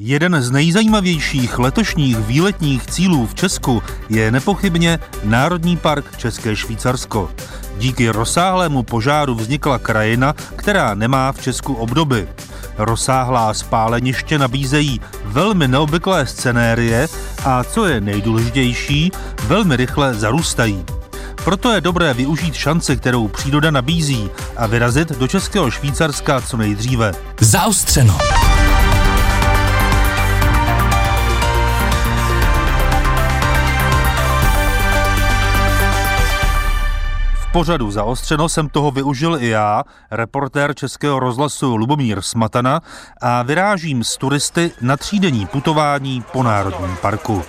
Jeden z nejzajímavějších letošních výletních cílů v Česku je nepochybně Národní park České Švýcarsko. Díky rozsáhlému požáru vznikla krajina, která nemá v Česku obdoby. Rozsáhlá spáleniště nabízejí velmi neobvyklé scenérie a, co je nejdůležitější, velmi rychle zarůstají. Proto je dobré využít šance, kterou příroda nabízí a vyrazit do Českého Švýcarska co nejdříve. Zaostřeno. Pořadu Zaostřeno jsem toho využil i já, reportér Českého rozhlasu Lubomír Smatana a vyrážím s turisty na třídenní putování po Národním parku.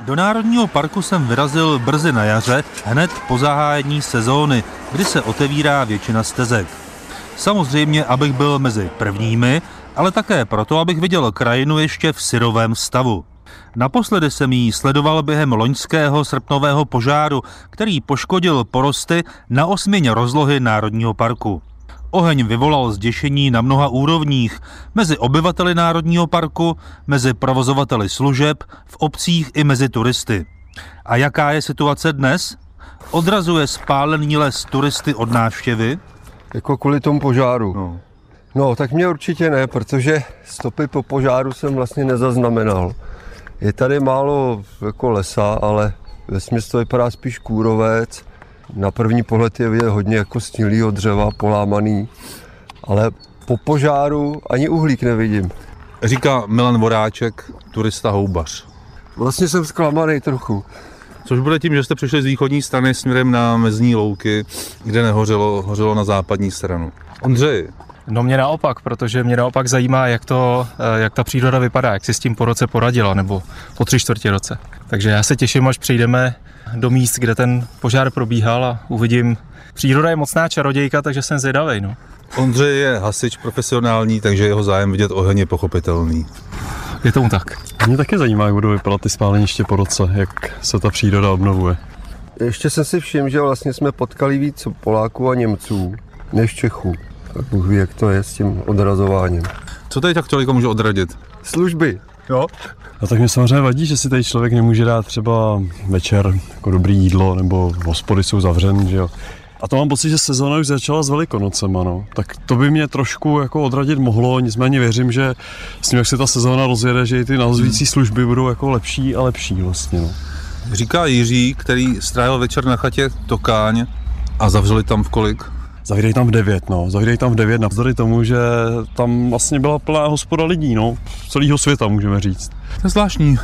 Do Národního parku jsem vyrazil brzy na jaře, hned po zahájení sezóny, kdy se otevírá většina stezek. Samozřejmě, abych byl mezi prvními, ale také proto, abych viděl krajinu ještě v syrovém stavu. Naposledy jsem ji sledoval během loňského srpnového požáru, který poškodil porosty na osmině rozlohy Národního parku. Oheň vyvolal zděšení na mnoha úrovních, mezi obyvateli Národního parku, mezi provozovateli služeb, v obcích i mezi turisty. A jaká je situace dnes? Odrazuje spálený les turisty od návštěvy? Jako kvůli tomu požáru. No. no, tak mě určitě ne, protože stopy po požáru jsem vlastně nezaznamenal. Je tady málo jako lesa, ale ve to vypadá spíš kůrovec. Na první pohled je vidět hodně jako snílýho dřeva, polámaný, ale po požáru ani uhlík nevidím. Říká Milan Voráček, turista houbař. Vlastně jsem zklamaný trochu. Což bude tím, že jste přišli z východní strany směrem na mezní louky, kde nehořelo, hořelo na západní stranu. Ondřej, No mě naopak, protože mě naopak zajímá, jak, to, eh, jak ta příroda vypadá, jak si s tím po roce poradila, nebo po tři čtvrtě roce. Takže já se těším, až přijdeme do míst, kde ten požár probíhal a uvidím. Příroda je mocná čarodějka, takže jsem zvědavý. No. Ondřej je hasič profesionální, takže jeho zájem vidět oheň je pochopitelný. Je tomu tak. Mě taky zajímá, jak budou vypadat ty spáleniště po roce, jak se ta příroda obnovuje. Ještě jsem si všiml, že vlastně jsme potkali víc Poláků a Němců než Čechů tak Bůh ví, jak to je s tím odrazováním. Co tady tak člověka může odradit? Služby. Jo? A tak mě samozřejmě vadí, že si tady člověk nemůže dát třeba večer jako dobrý jídlo, nebo hospody jsou zavřen, že jo. A to mám pocit, že sezóna už začala s velikonocema, no. Tak to by mě trošku jako odradit mohlo, nicméně věřím, že s tím, jak se ta sezóna rozjede, že i ty navazující služby budou jako lepší a lepší vlastně, no. Říká Jiří, který strávil večer na chatě Tokáň a zavřeli tam v kolik? Zavírají tam v 9, no. Zavírají tam v 9 navzdory tomu, že tam vlastně byla plná hospoda lidí, no. Celého světa, můžeme říct. To je zvláštní.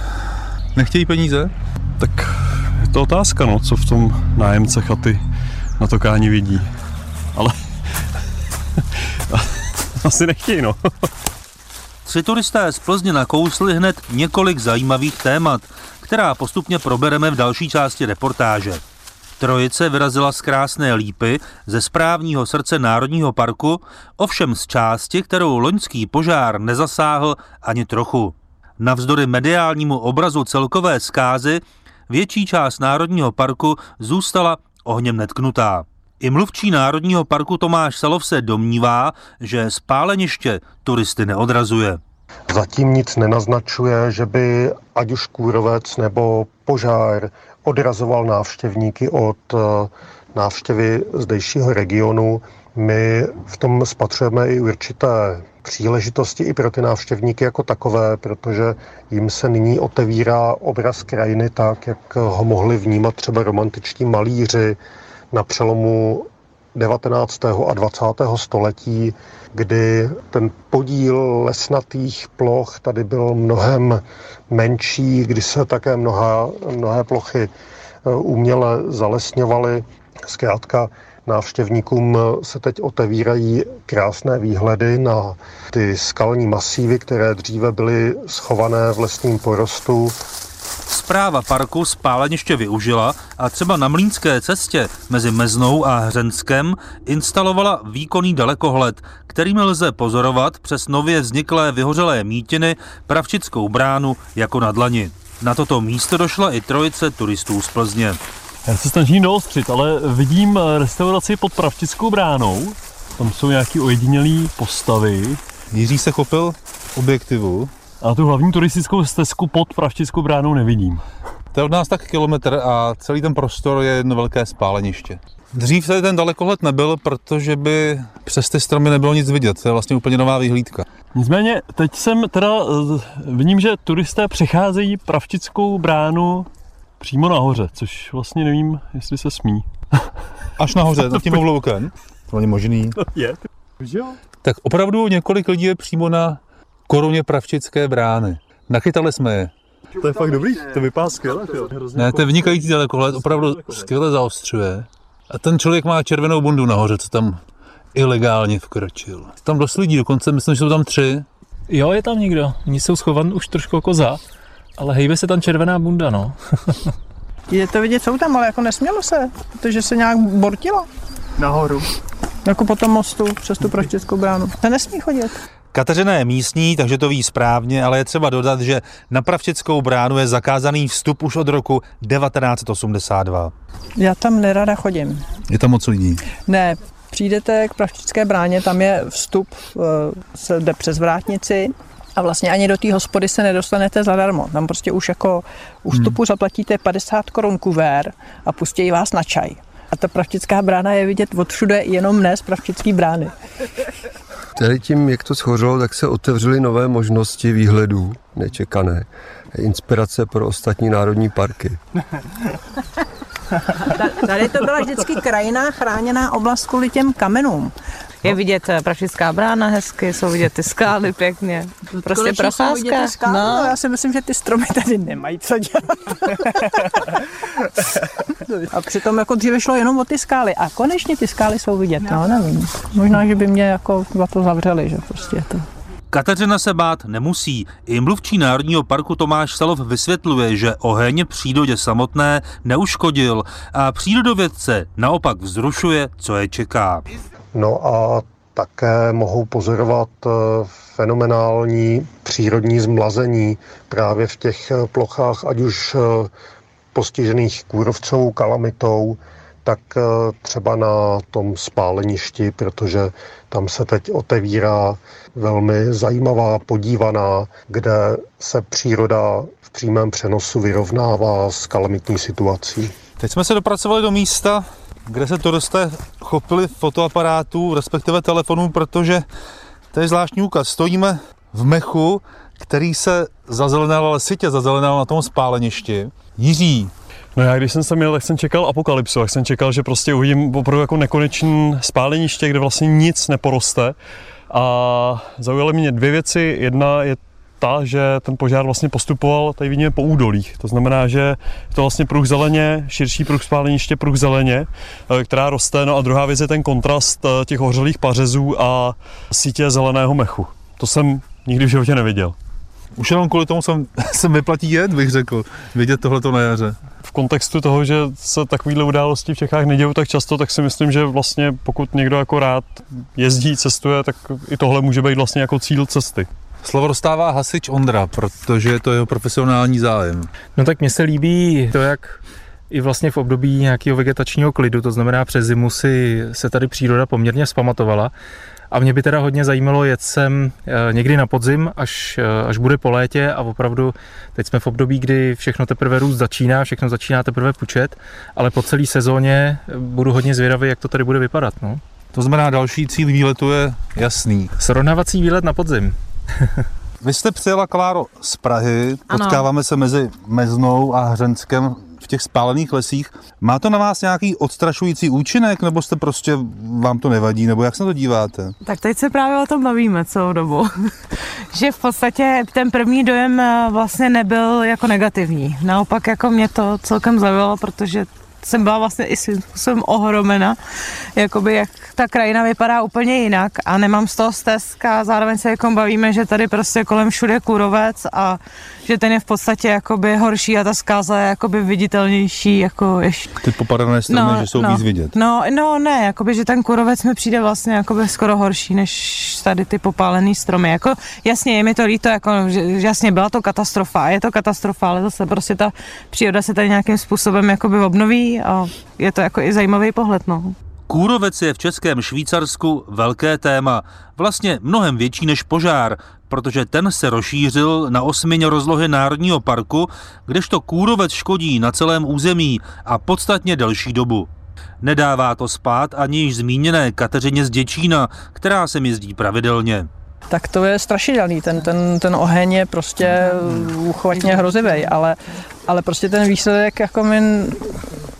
Nechtějí peníze? Tak je to otázka, no, co v tom nájemce chaty na to káni vidí. Ale asi nechtějí, no. Tři turisté z Plzně nakousli hned několik zajímavých témat, která postupně probereme v další části reportáže. Trojice vyrazila z krásné lípy ze správního srdce Národního parku, ovšem z části, kterou loňský požár nezasáhl ani trochu. Navzdory mediálnímu obrazu celkové zkázy větší část Národního parku zůstala ohněm netknutá. I mluvčí Národního parku Tomáš Salov se domnívá, že spáleniště turisty neodrazuje. Zatím nic nenaznačuje, že by ať už kůrovec nebo požár odrazoval návštěvníky od eh, návštěvy zdejšího regionu. My v tom spatřujeme i určité příležitosti i pro ty návštěvníky jako takové, protože jim se nyní otevírá obraz krajiny tak, jak ho mohli vnímat třeba romantiční malíři na přelomu 19. a 20. století, kdy ten podíl lesnatých ploch tady byl mnohem menší, kdy se také mnoha, mnohé plochy eh, uměle zalesňovaly. Zkrátka návštěvníkům se teď otevírají krásné výhledy na ty skalní masívy, které dříve byly schované v lesním porostu Zpráva parku spáleniště využila a třeba na Mlínské cestě mezi Meznou a Hřenskem instalovala výkonný dalekohled, kterým lze pozorovat přes nově vzniklé vyhořelé mítiny Pravčickou bránu jako na dlani. Na toto místo došla i trojice turistů z Plzně. Já se snažím doostřit, ale vidím restauraci pod Pravčickou bránou. Tam jsou nějaký ojedinělý postavy. Jiří se chopil objektivu. A tu hlavní turistickou stezku pod Pravčickou bránou nevidím. To je od nás tak kilometr a celý ten prostor je jedno velké spáleniště. Dřív tady ten dalekohled nebyl, protože by přes ty stromy nebylo nic vidět. To je vlastně úplně nová vyhlídka. Nicméně, teď jsem teda, vidím, že turisté přecházejí Pravčickou bránu přímo nahoře, což vlastně nevím, jestli se smí. Až nahoře, nad tím obloukem. To není možný. To je. Tak opravdu několik lidí je přímo na koruně Pravčické brány. Nachytali jsme je. To je fakt dobrý, to vypadá skvěle. Ne, to je vynikající dalekohled, opravdu skvěle zaostřuje. A ten člověk má červenou bundu nahoře, co tam ilegálně vkročil. Tam dost lidí, dokonce myslím, že jsou tam tři. Jo, je tam někdo. Oni jsou schovaní už trošku jako za, ale hejbe se tam červená bunda, no. Je to vidět, jsou tam, ale jako nesmělo se, protože se nějak bortilo. Nahoru. Jako po tom mostu přes tu Praštickou bránu. Se nesmí chodit. Kateřina je místní, takže to ví správně, ale je třeba dodat, že na Pravčickou bránu je zakázaný vstup už od roku 1982. Já tam nerada chodím. Je tam moc lidí. Ne, přijdete k Praštické bráně, tam je vstup, eh, se jde přes vrátnici a vlastně ani do té hospody se nedostanete zadarmo. Tam prostě už jako u vstupu zaplatíte 50 korun kuvér a pustí vás na čaj. A ta Pravčická brána je vidět od všude, jenom ne z Pravčické brány. Tady tím, jak to schořilo, tak se otevřely nové možnosti výhledů, nečekané. Inspirace pro ostatní národní parky. Tady to byla vždycky krajina chráněná oblast kvůli těm kamenům. Je vidět eh, Pražická brána hezky, jsou vidět ty skály pěkně. Prostě Konečně ty skály, no. já si myslím, že ty stromy tady nemají co dělat. a přitom jako dříve šlo jenom o ty skály a konečně ty skály jsou vidět, no nevím. Možná, že by mě jako za to zavřeli, že prostě je to. Kateřina se bát nemusí. I mluvčí Národního parku Tomáš Salov vysvětluje, že oheň přírodě samotné neuškodil a přírodovědce naopak vzrušuje, co je čeká. No a také mohou pozorovat eh, fenomenální přírodní zmlazení právě v těch eh, plochách, ať už eh, postižených kůrovcovou kalamitou, tak třeba na tom spáleništi, protože tam se teď otevírá velmi zajímavá podívaná, kde se příroda v přímém přenosu vyrovnává s kalamitní situací. Teď jsme se dopracovali do místa, kde se turisté chopili fotoaparátů, respektive telefonů, protože to je zvláštní úkaz. Stojíme v mechu, který se zazelenal, ale sitě zazelenal na tom spáleništi. Jiří, No já když jsem sem měl, tak jsem čekal apokalypsu, tak jsem čekal, že prostě uvidím opravdu jako nekonečný spáleniště, kde vlastně nic neporoste. A zaujaly mě dvě věci. Jedna je ta, že ten požár vlastně postupoval tady vidíme po údolích. To znamená, že je to vlastně pruh zeleně, širší pruh spáleniště, pruh zeleně, eh, která roste. No a druhá věc je ten kontrast eh, těch hořelých pařezů a sítě zeleného mechu. To jsem nikdy v životě neviděl. už jenom kvůli tomu jsem, jsem vyplatí jet, bych řekl, vidět tohleto na jaře. v kontextu toho, že se takovéhle události v Čechách nedějou tak často, tak si myslím, že vlastně pokud někdo jako rád jezdí, cestuje, tak i tohle může být vlastně jako cíl cesty. Slovo dostává hasič Ondra, protože je to jeho profesionální zájem. No tak mně se líbí to, jak i vlastně v období nějakého vegetačního klidu, to znamená přes zimu si se tady příroda poměrně zpamatovala. A mě by teda hodně zajímalo jet sem eh, někdy na podzim, až, eh, až bude po létě a opravdu teď jsme v období, kdy všechno teprve růst začíná, všechno začíná teprve pučet, ale po celé sezóně eh, budu hodně zvědavý, jak to tady bude vypadat. No. To znamená, další cíl výletu je jasný. Srovnávací výlet na podzim. Vy jste přijela, Kláro, z Prahy, Ano. potkáváme se mezi Meznou a Hřenskem v těch spálených lesích. Má to na vás nějaký odstrašující účinek, nebo jste prostě, vám to nevadí, nebo jak se na to díváte? Tak teď se právě o tom bavíme celou dobu. že v podstatě ten první dojem eh, vlastně nebyl jako negativní. Naopak jako mě to celkem zaujalo, protože jsem byla vlastně i svým způsobem ohromena, jakoby jak ta krajina vypadá úplně jinak a nemám z toho stesk a zároveň se jako bavíme, že tady prostě kolem všude kurovec a že ten je v podstatě jakoby horší a ta zkáza je jakoby viditelnější jako ještě Ty popadané stromy, že jsou víc vidět. No, no ne, jakoby, že ten kurovec mi přijde vlastně jakoby skoro horší, než tady ty popálený stromy. Jako, jasně, je mi to líto, jako, že jasně byla to katastrofa, je to katastrofa, ale zase prostě ta příroda se tady nějakým způsobem jakoby obnoví a je to jako i zajímavý pohled, no. Kůrovec je v Českém Švýcarsku velké téma, vlastně mnohem větší než požár, protože ten se rozšířil na osmiň rozlohy Národního parku, kdežto kůrovec škodí na celém území a podstatně delší dobu. Nedává to spát ani již zmíněné Kateřině z Děčína, která se jezdí pravidelně tak to je strašidelný. Ten, ten, ten oheň je prostě uchvatně hrozivý, ale, ale prostě ten výsledek jako mi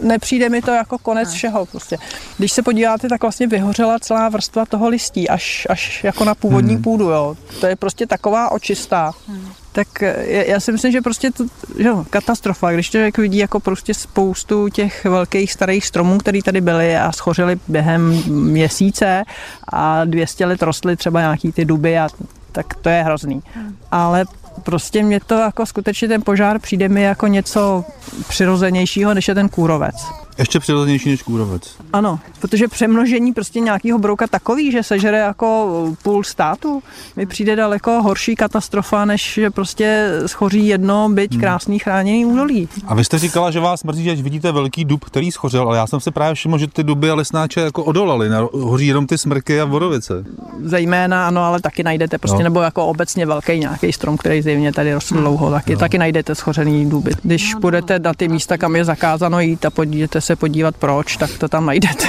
nepřijde mi to jako konec všeho. Prostě. Když se podíváte, tak vlastně vyhořela celá vrstva toho listí, až, až jako na původní hmm. půdu. Jo. To je prostě taková očistá. Hmm tak eh, já si myslím, že prostě to, že katastrofa, když člověk vidí jako prostě spoustu těch velkých starých stromů, které tady byly a schořily během měsíce a 200 let rostly třeba nějaký ty duby a tak to je hrozný. Ale prostě mě to jako skutečně ten požár přijde mi jako něco přirozenějšího, než je ten kůrovec. Ještě přirozenější než kůrovec. Ano, protože přemnožení prostě nějakého brouka takový, že sežere jako půl státu, mi přijde daleko horší katastrofa, než že prostě schoří jedno byť hmm. krásný chráněný údolí. A vy jste říkala, že vás mrzí, že vidíte velký dub, který schořel, ale já jsem se právě všiml, že ty duby a lesnáče jako odolaly, hoří jenom ty smrky a borovice. Zejména ano, ale taky najdete prostě, no. nebo jako obecně velký nějaký strom, který zjevně tady rostl hmm. dlouho, taky, no. taky najdete schořený duby. Když no, půjdete na ty místa, kam je zakázáno jít a podíváte se podívat proč, tak to tam najdete.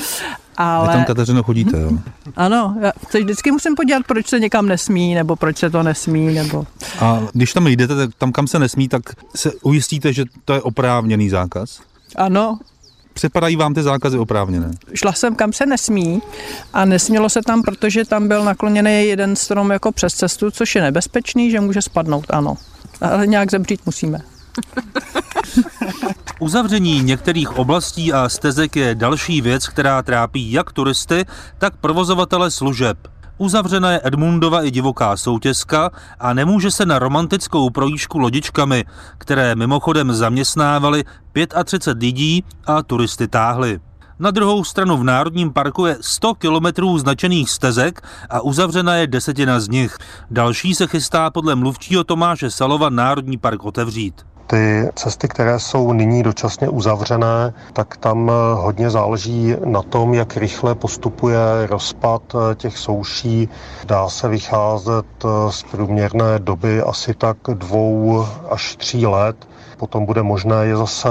Ale... Vy tam, Kateřino, chodíte, jo? Ano, já se vždycky musím podívat, proč se někam nesmí, nebo proč se to nesmí, nebo... A když tam jdete, tak tam, kam se nesmí, tak se ujistíte, že to je oprávněný zákaz? Ano, Připadají vám ty zákazy oprávněné? Šla jsem kam se nesmí a nesmělo se tam, protože tam byl nakloněný jeden strom jako přes cestu, což je nebezpečný, že může spadnout, ano. Ale nějak zemřít musíme. Uzavření některých oblastí a stezek je další věc, která trápí jak turisty, tak provozovatele služeb. Uzavřena je Edmundova i divoká soutězka a nemůže se na romantickou projížku lodičkami, které mimochodem zaměstnávali 35 lidí a turisty táhly. Na druhou stranu v Národním parku je 100 kilometrů značených stezek a uzavřena je desetina z nich. Další se chystá podle mluvčího Tomáše Salova Národní park otevřít ty cesty, které jsou nyní dočasně uzavřené, tak tam hodně záleží na tom, jak rychle postupuje rozpad těch souší. Dá se vycházet z průměrné doby asi tak dvou až tří let. Potom bude možné je zase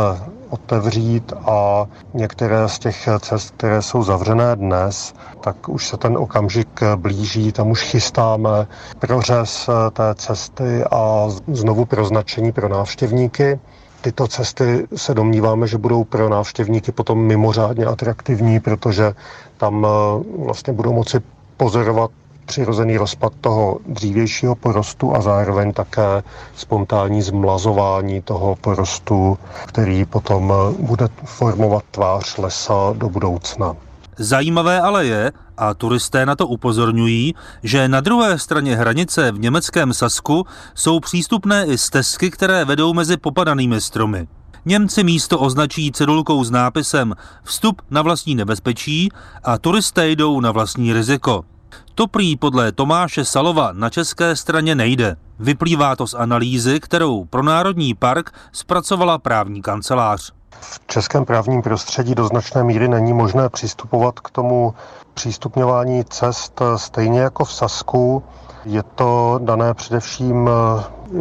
otevřít a některé z těch cest, které jsou zavřené dnes, tak už se ten okamžik blíží, tam už chystáme prořez té cesty a znovu proznačení pro návštěvníky. Tyto cesty se domníváme, že budou pro návštěvníky potom mimořádně atraktivní, protože tam vlastně budou moci pozorovat přirozený rozpad toho dřívějšího porostu a zároveň také spontánní zmlazování toho porostu, který potom bude formovat tvář lesa do budoucna. Zajímavé ale je, a turisté na to upozorňují, že na druhé straně hranice v německém Sasku jsou přístupné i stezky, které vedou mezi popadanými stromy. Němci místo označí cedulkou s nápisem Vstup na vlastní nebezpečí a turisté jdou na vlastní riziko. To prý podle Tomáše Salova na české straně nejde. Vyplývá to z analýzy, kterou pro Národní park zpracovala právní kancelář. V českém právním prostředí do značné míry není možné přistupovat k tomu přístupňování cest stejně jako v Sasku. Je to dané především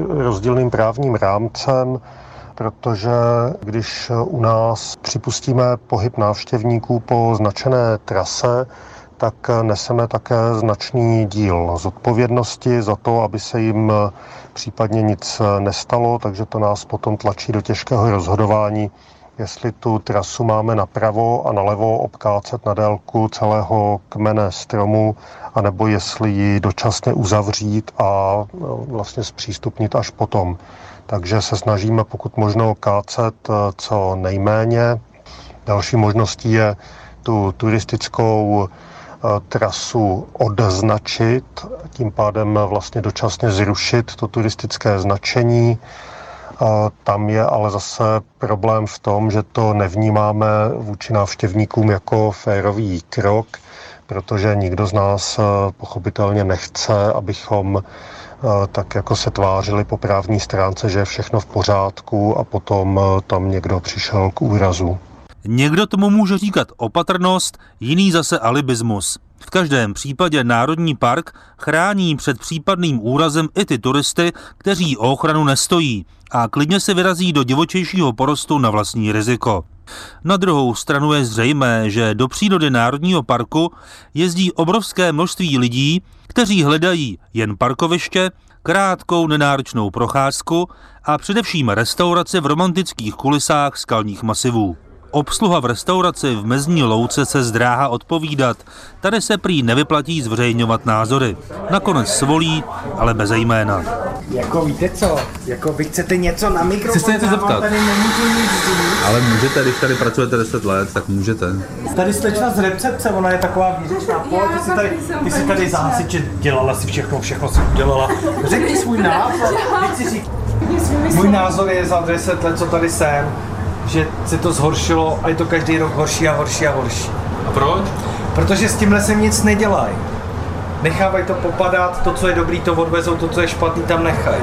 rozdílným právním rámcem, protože když u nás připustíme pohyb návštěvníků po značené trase, tak neseme také značný díl zodpovědnosti za to, aby se jim případně nic nestalo, takže to nás potom tlačí do těžkého rozhodování, jestli tu trasu máme napravo a nalevo obkácet na délku celého kmene stromu, anebo jestli ji dočasně uzavřít a no, vlastně zpřístupnit až potom. Takže se snažíme pokud možno kácet co nejméně. Další možností je tu turistickou trasu odznačit, tím pádem vlastně dočasně zrušit to turistické značení. Tam je ale zase problém v tom, že to nevnímáme vůči návštěvníkům jako férový krok, protože nikdo z nás pochopitelně nechce, abychom tak jako se tvářili po právní stránce, že je všechno v pořádku a potom tam někdo přišel k úrazu. Někdo tomu může říkat opatrnost, jiný zase alibismus. V každém případě Národní park chrání před případným úrazem i ty turisty, kteří o ochranu nestojí a klidně se vyrazí do divočejšího porostu na vlastní riziko. Na druhou stranu je zřejmé, že do přírody Národního parku jezdí obrovské množství lidí, kteří hledají jen parkoviště, krátkou nenáročnou procházku a především restauraci v romantických kulisách skalních masivů. Obsluha v restauraci v mezní louce se zdráhá odpovídat. Tady se prý nevyplatí zveřejňovat názory. Nakonec svolí, ale bez jména. Jako víte co, jako vy chcete něco na mikrofon, Chci se něco zeptat. tady nemůžu nic říct. Ale můžete, když tady pracujete 10 let, tak můžete. Tady slečna z recepce, ona je taková výřečná. Pojď, ty jsi tady, ty jsi tady za hasiče dělala si všechno, všechno si udělala. Řekni svůj názor. Teď si řík... Můj názor je za 10 let, co tady jsem, že se to zhoršilo a je to každý rok horší a horší a horší. A proč? Protože s tímhle se nic nedělají. Nechávají to popadat, to, co je dobrý, to odvezou, to, co je špatný, tam nechají.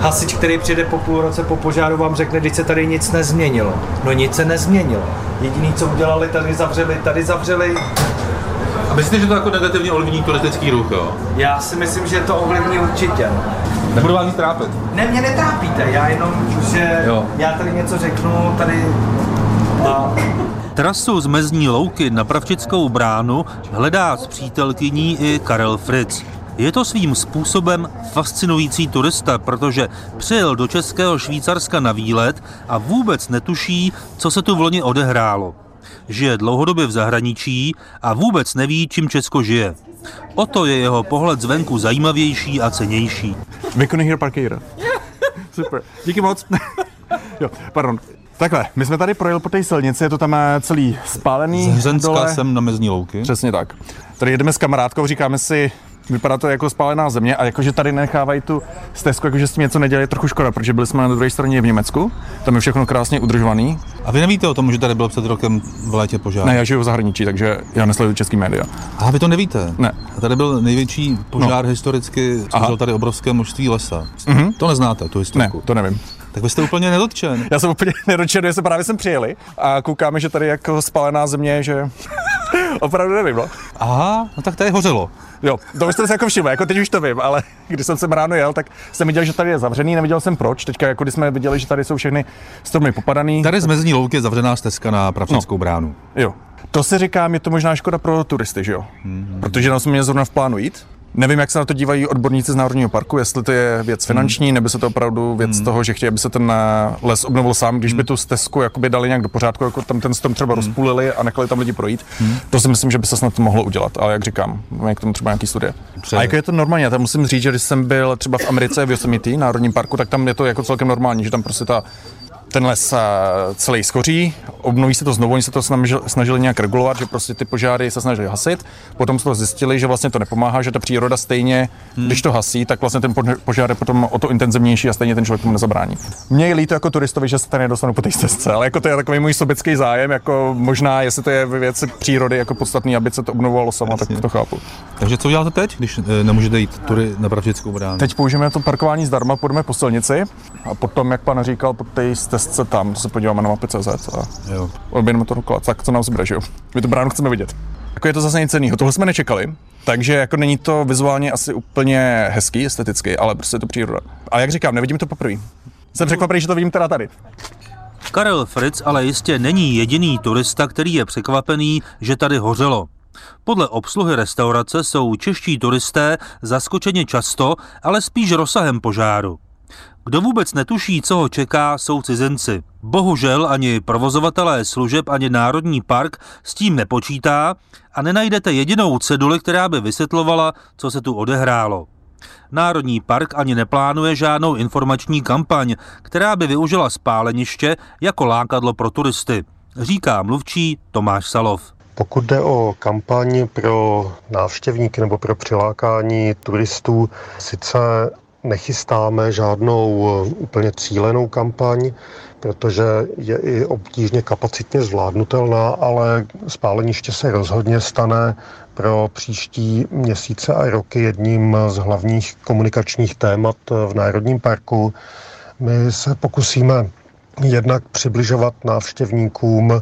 Hasič, který přijde po půl roce po požáru, vám řekne, když se tady nic nezměnilo. No nic se nezměnilo. Jediný, co udělali, tady zavřeli, tady zavřeli. A myslíte, že to jako negativně ovlivní turistický ruch, jo? Já si myslím, že to ovlivní určitě. Nebudu vás nic trápit. Ne, mě netrápíte, já jenom, že Jo. já tady něco řeknu, tady a Trasu z mezní louky na Pravčickou bránu hledá s přítelkyní i Karel Fritz. Je to svým způsobem fascinující turista, protože přijel do Českého Švýcarska na výlet a vůbec netuší, co se tu v loni odehrálo. Žije dlouhodobě v zahraničí a vůbec neví, čím Česko žije. O to je jeho pohled zvenku zajímavější a cenější. Vykoný hier parkeren. Super. Díky moc. jo, pardon. Takhle, my jsme tady projeli po té silnici, je to tam eh, celý spálený Z Hřenska dole. jsem na mezní louky. Přesně tak. Tady jedeme s kamarádkou, říkáme si, vypadá to jako spálená země a jakože tady nechávají tu stezku, jakože s tím něco nedělají, trochu škoda, protože byli jsme na druhé straně v Německu, tam je všechno krásně udržovaný. A vy nevíte o tom, že tady byl před rokem v létě požár? Ne, já žiju v zahraničí, takže já nesleduju český média. A vy to nevíte? Ne. A tady byl největší požár no. historicky, byl tady obrovské množství lesa. Mhm. To neznáte, tu Ne, historiku? to nevím. Tak vy jste úplně nedotčen. Já jsem úplně nedočen, že se právě sem přijeli a koukáme, že tady jako spálená země, že opravdu nevím, no. Aha, no tak tady hořelo. Jo, to už jsem si jako všiml, jako teď už to vím, ale když jsem sem ráno jel, tak jsem viděl, že tady je zavřený, neviděl jsem proč. Teďka, jako když jsme viděli, že tady jsou všechny stromy popadaný. Tady z mezní louky je zavřená stezka na Pravčickou no. bránu. Jo. To si říkám, je to možná škoda pro turisty, že jo? Mm-hmm. Protože tam jsme měli zrovna v plánu jít. Nevím, jak se na to dívají odborníci z Národního parku, jestli to je věc finanční, mm. nebo se to opravdu věc mm. toho, že chtějí, aby se ten eh, les obnovil sám, když by tu stezku jakoby dali nějak do pořádku, jako tam ten strom třeba mm. rozpůlili a nechali tam lidi projít. Mm. To si myslím, že by se snad mohlo udělat, ale jak říkám, máme k tomu třeba nějaký studie. Dobře. A jako je to normální, já tam musím říct, že když jsem byl třeba v Americe v Yosemite, Národním parku, tak tam je to jako celkem normální, že tam prostě ta ten les eh, celý schoří, obnoví se to znovu, oni se to snažili, snažili nějak regulovat, že prostě ty požáry se snažili hasit, potom se to zjistili, že vlastně to nepomáhá, že ta příroda stejně, hmm. když to hasí, tak vlastně ten pož- požár je potom o to intenzivnější a stejně ten člověk tomu nezabrání. Mně je líto jako turistovi, že se tady nedostanu po té stezce, ale jako to je takový můj sobecký zájem, jako možná, jestli to je ve věci přírody jako podstatný, aby se to obnovovalo samo, tak to chápu. Takže co uděláte teď, když e, nemůžete jít tury na Pravčickou bránu? Teď použijeme to parkování zdarma, půjdeme po silnici a potom, jak pan říkal, po té stezce tam, se podíváme na mapy CZ a Jo. objedeme to dokola, tak co nám zbyde, že jo? My tu bránu chceme vidět. Jako je to zase nic jiného. Tohle jsme nečekali, takže jako není to vizuálně asi úplně hezký, esteticky, ale prostě je to příroda. A jak říkám, nevidím to poprvé. Jsem překvapený, že to vidím teda tady. Karel Fritz ale jistě není jediný turista, který je překvapený, že tady hořelo. Podle obsluhy restaurace jsou čeští turisté zaskočeni často, ale spíš rozsahem požáru. Kdo vůbec netuší, co ho čeká, jsou cizinci. Bohužel ani provozovatelé služeb, ani Národní park s tím nepočítá a nenajdete jedinou ceduli, která by vysvětlovala, co se tu odehrálo. Národní park ani neplánuje žádnou informační kampaň, která by využila spáleniště jako lákadlo pro turisty, říká mluvčí Tomáš Salov. Pokud jde o kampaň pro návštěvníky nebo pro přilákání turistů, sice nechystáme žádnou eh, úplně cílenou kampaň, protože je i obtížně kapacitně zvládnutelná, ale spáleniště se rozhodně stane pro příští měsíce a roky jedním z hlavních komunikačních témat v Národním parku. My se pokusíme jednak přibližovat návštěvníkům eh,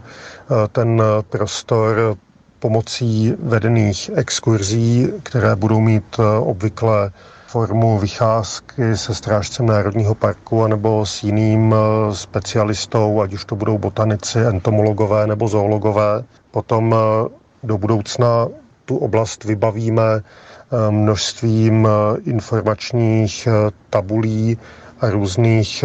ten prostor pomocí vedených exkurzí, které budou mít eh, obvykle formu vycházky se strážcem Národního parku anebo s jiným eh, specialistou, ať už to budou botanici, entomologové nebo zoologové. Potom do budoucna tu oblast vybavíme množstvím informačních tabulí a různých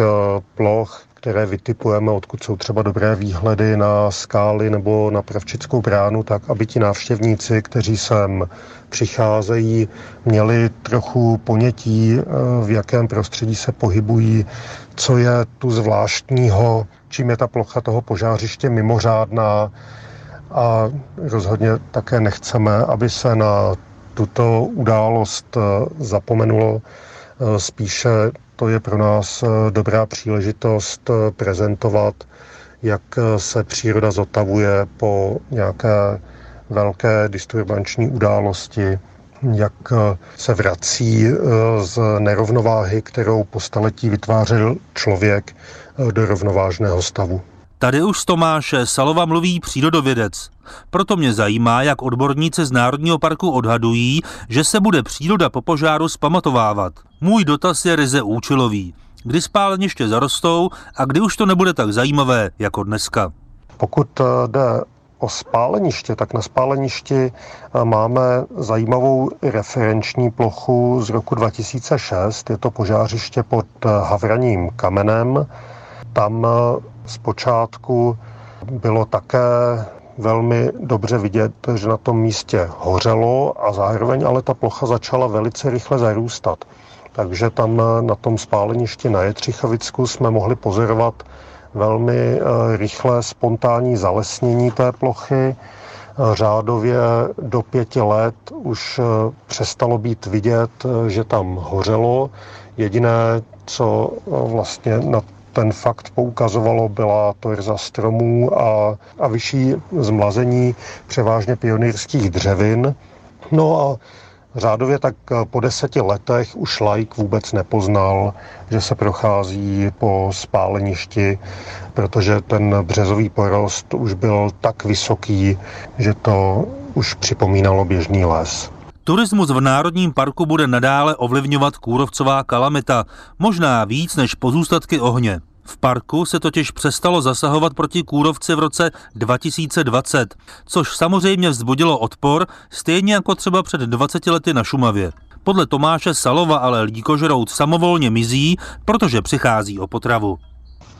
ploch, které vytipujeme, odkud jsou třeba dobré výhledy na skály nebo na Pravčickou bránu, tak aby ti návštěvníci, kteří sem přicházejí, měli trochu ponětí, eh, v jakém prostředí se pohybují, co je tu zvláštního, čím je ta plocha toho požářiště mimořádná a rozhodně také nechceme, aby se na tuto událost eh, zapomenulo. Eh, spíše to je pro nás eh, dobrá příležitost eh, prezentovat, jak eh, se příroda zotavuje po nějaké velké disturbanční události, jak se vrací z nerovnováhy, kterou po staletí vytvářel člověk, do rovnovážného stavu. Tady už Tomáše Salova mluví přírodovědec. Proto mě zajímá, jak odborníci z Národního parku odhadují, že se bude příroda po požáru zpamatovávat. Můj dotaz je ryze účelový. Kdy spáleniště zarostou a kdy už to nebude tak zajímavé jako dneska? Pokud eh, jde o spáleniště, tak na spáleništi eh, máme zajímavou referenční plochu z roku 2006. Je to požářiště pod eh, Havraním kamenem. Tam zpočátku bylo také velmi dobře vidět, že na tom místě hořelo a zároveň ale ta plocha začala velice rychle zarůstat. Takže tam na tom spáleništi na Jetřichavicku jsme mohli pozorovat velmi eh, rychlé spontánní zalesnění té plochy. Řádově do pěti let už eh, přestalo být vidět, eh, že tam hořelo. Jediné, co vlastně na ten fakt poukazovalo, byla torza stromů a, a vyšší zmlazení převážně pionýrských dřevin. No a Řádově tak po deseti letech už lajk vůbec nepoznal, že se prochází po spáleništi, protože ten březový porost už byl tak vysoký, že to už připomínalo běžný les. Turismus v Národním parku bude nadále ovlivňovat kůrovcová kalamita, možná víc než pozůstatky ohně. V parku se totiž přestalo zasahovat proti kůrovci v roce 2020, což samozřejmě vzbudilo odpor, stejně jako třeba před 20 lety na Šumavě. Podle Tomáše Salova ale líkožrout samovolně mizí, protože přichází o potravu.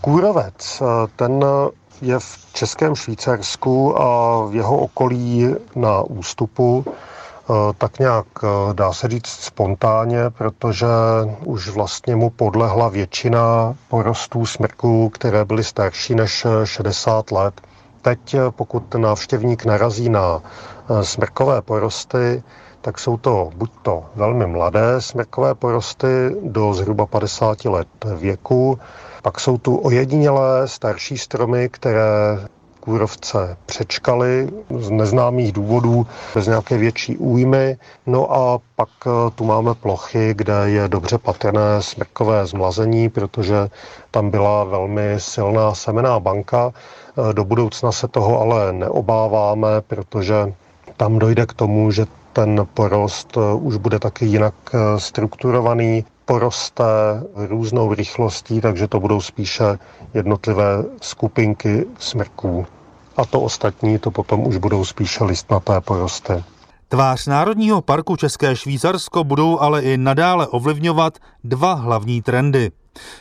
Kůrovec, ten je v Českém Švýcarsku a v jeho okolí na ústupu Eh, tak nějak eh, dá se říct spontánně, protože už vlastně mu podlehla většina porostů smrků, které byly starší než 60 eh, let. Teď, pokud návštěvník narazí na smrkové porosty, tak jsou to buď to velmi mladé smrkové porosty do zhruba 50 let věku, pak jsou tu ojedinělé starší stromy, které kůrovce přečkali z neznámých důvodů, bez nějaké větší újmy. No a pak eh, tu máme plochy, kde je dobře patrné smrkové zmlazení, protože tam byla velmi silná semená banka. Eh, do budoucna se toho ale neobáváme, protože tam dojde k tomu, že ten porost eh, už bude taky jinak strukturovaný, poroste různou rychlostí, takže to budou spíše jednotlivé skupinky smrků a to ostatní to potom už budou spíše listnaté porosty. Tvář Národního parku České Švýcarsko budou ale i nadále ovlivňovat dva hlavní trendy.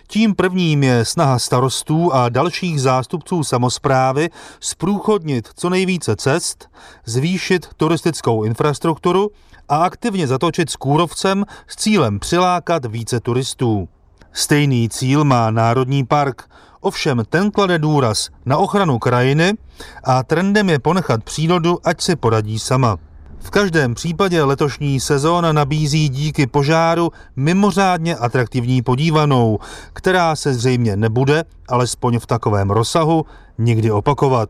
Tím prvním je snaha starostů a dalších zástupců samozprávy zprůchodnit co nejvíce cest, zvýšit turistickou infrastrukturu a aktivně zatočit s kůrovcem s cílem přilákat více turistů. Stejný cíl má Národní park, ovšem ten klade důraz na ochranu krajiny a trendem je ponechat přírodu, ať si poradí sama. V každém případě letošní sezóna nabízí díky požáru mimořádně atraktivní podívanou, která se zřejmě nebude, alespoň v takovém rozsahu, nikdy opakovat.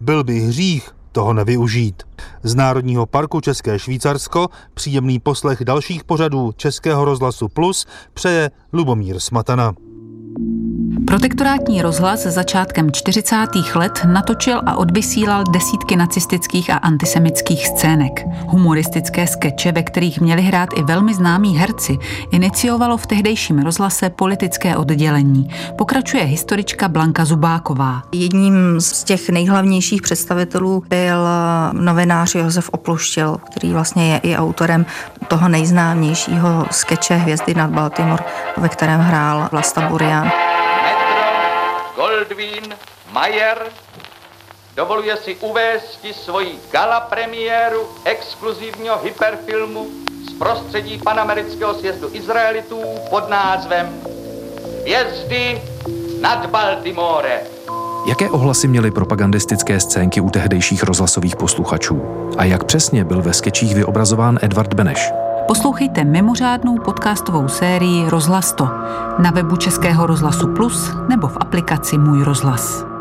Byl by hřích toho nevyužít. Z Národního parku České Švýcarsko příjemný poslech dalších pořadů Českého rozhlasu Plus přeje Lubomír Smatana. Protektorátní rozhlas začátkem 40. let natočil a odvysílal desítky nacistických a antisemických scének. Humoristické skeče, ve kterých měli hrát i velmi známí herci, iniciovalo v tehdejším rozhlase politické oddělení. Pokračuje historička Blanka Zubáková. Jedním z těch nejhlavnějších představitelů byl novinář Josef Opluštil, který vlastně je i autorem toho nejznámějšího skeče Hvězdy nad Baltimore, ve kterém hrál Vlasta Burian. Goldwyn Mayer dovoluje si uvést svoji gala premiéru exkluzivního hyperfilmu z prostředí panamerického sjezdu Izraelitů pod názvem Hvězdy nad Baltimore. Jaké ohlasy měly propagandistické scénky u tehdejších rozhlasových posluchačů? A jak přesně byl ve skečích vyobrazován Edvard Beneš? Poslouchejte mimořádnou podcastovou sérii Rozhlas na webu Českého rozhlasu Plus nebo v aplikaci Můj rozhlas.